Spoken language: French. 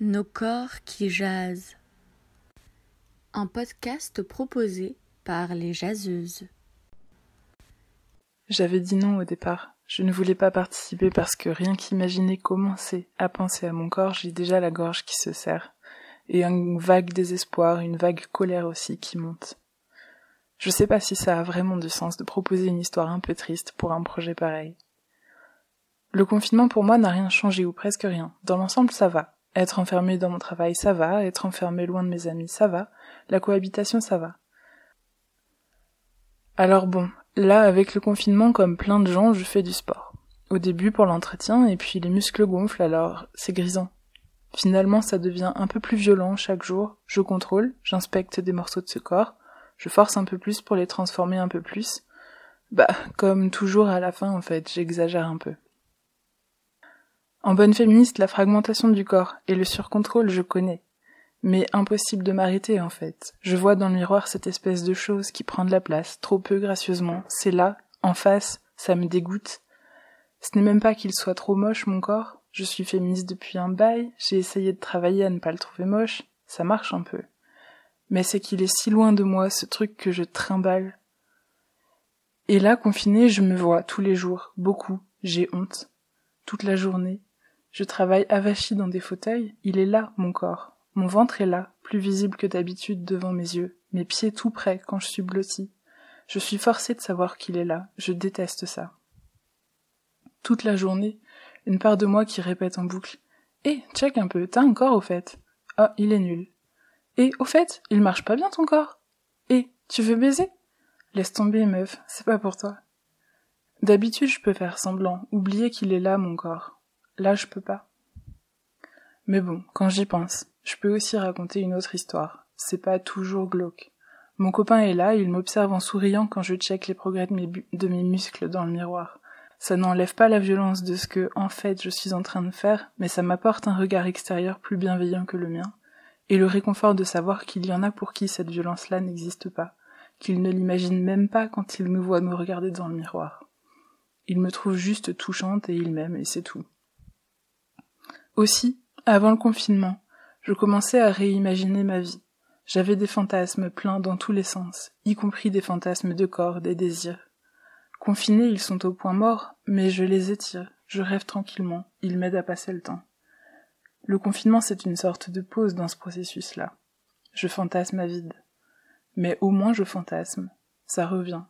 Nos corps qui jasent. Un podcast proposé par les jaseuses. J'avais dit non au départ. Je ne voulais pas participer parce que rien qu'imaginer commencer à penser à mon corps, j'ai déjà la gorge qui se serre. Et un vague désespoir, une vague colère aussi qui monte. Je sais pas si ça a vraiment du sens de proposer une histoire un peu triste pour un projet pareil. Le confinement pour moi n'a rien changé ou presque rien. Dans l'ensemble, ça va. Être enfermé dans mon travail, ça va. Être enfermé loin de mes amis, ça va. La cohabitation, ça va. Alors bon, là, avec le confinement, comme plein de gens, je fais du sport. Au début pour l'entretien, et puis les muscles gonflent, alors c'est grisant. Finalement, ça devient un peu plus violent chaque jour. Je contrôle, j'inspecte des morceaux de ce corps, je force un peu plus pour les transformer un peu plus. Bah, comme toujours à la fin, en fait, j'exagère un peu. En bonne féministe, la fragmentation du corps et le surcontrôle, je connais. Mais impossible de m'arrêter, en fait. Je vois dans le miroir cette espèce de chose qui prend de la place, trop peu gracieusement. C'est là, en face, ça me dégoûte. Ce n'est même pas qu'il soit trop moche, mon corps. Je suis féministe depuis un bail, j'ai essayé de travailler à ne pas le trouver moche. Ça marche un peu. Mais c'est qu'il est si loin de moi, ce truc que je trimballe. Et là, confiné, je me vois tous les jours, beaucoup. J'ai honte. Toute la journée, je travaille avachi dans des fauteuils, il est là, mon corps. Mon ventre est là, plus visible que d'habitude devant mes yeux, mes pieds tout près quand je suis blottie. Je suis forcée de savoir qu'il est là, je déteste ça. Toute la journée, une part de moi qui répète en boucle. Eh, check un peu, t'as un corps au fait. Ah, il est nul. Et au fait, il marche pas bien ton corps. Eh, tu veux baiser? Laisse tomber, meuf, c'est pas pour toi. D'habitude, je peux faire semblant, oublier qu'il est là, mon corps. Là, je peux pas. Mais bon, quand j'y pense, je peux aussi raconter une autre histoire. C'est pas toujours glauque. Mon copain est là, il m'observe en souriant quand je check les progrès de mes, muscles dans le miroir. Ça n'enlève pas la violence de ce que, en fait, je suis en train de faire, mais ça m'apporte un regard extérieur plus bienveillant que le mien, et le réconfort de savoir qu'il y en a pour qui cette violence-là n'existe pas, qu'ils ne l'imaginent même pas quand ils me voient me regarder dans le miroir. Ils me trouvent juste touchante et ils m'aiment, et c'est tout. Aussi, avant le confinement, je commençais à réimaginer ma vie. J'avais des fantasmes pleins dans tous les sens, y compris des fantasmes de corps, des désirs. Confinés, ils sont au point mort, mais je les étire, je rêve tranquillement, ils m'aident à passer le temps. Le confinement, c'est une sorte de pause dans ce processus-là. Je fantasme à vide. Mais au moins je fantasme. Ça revient.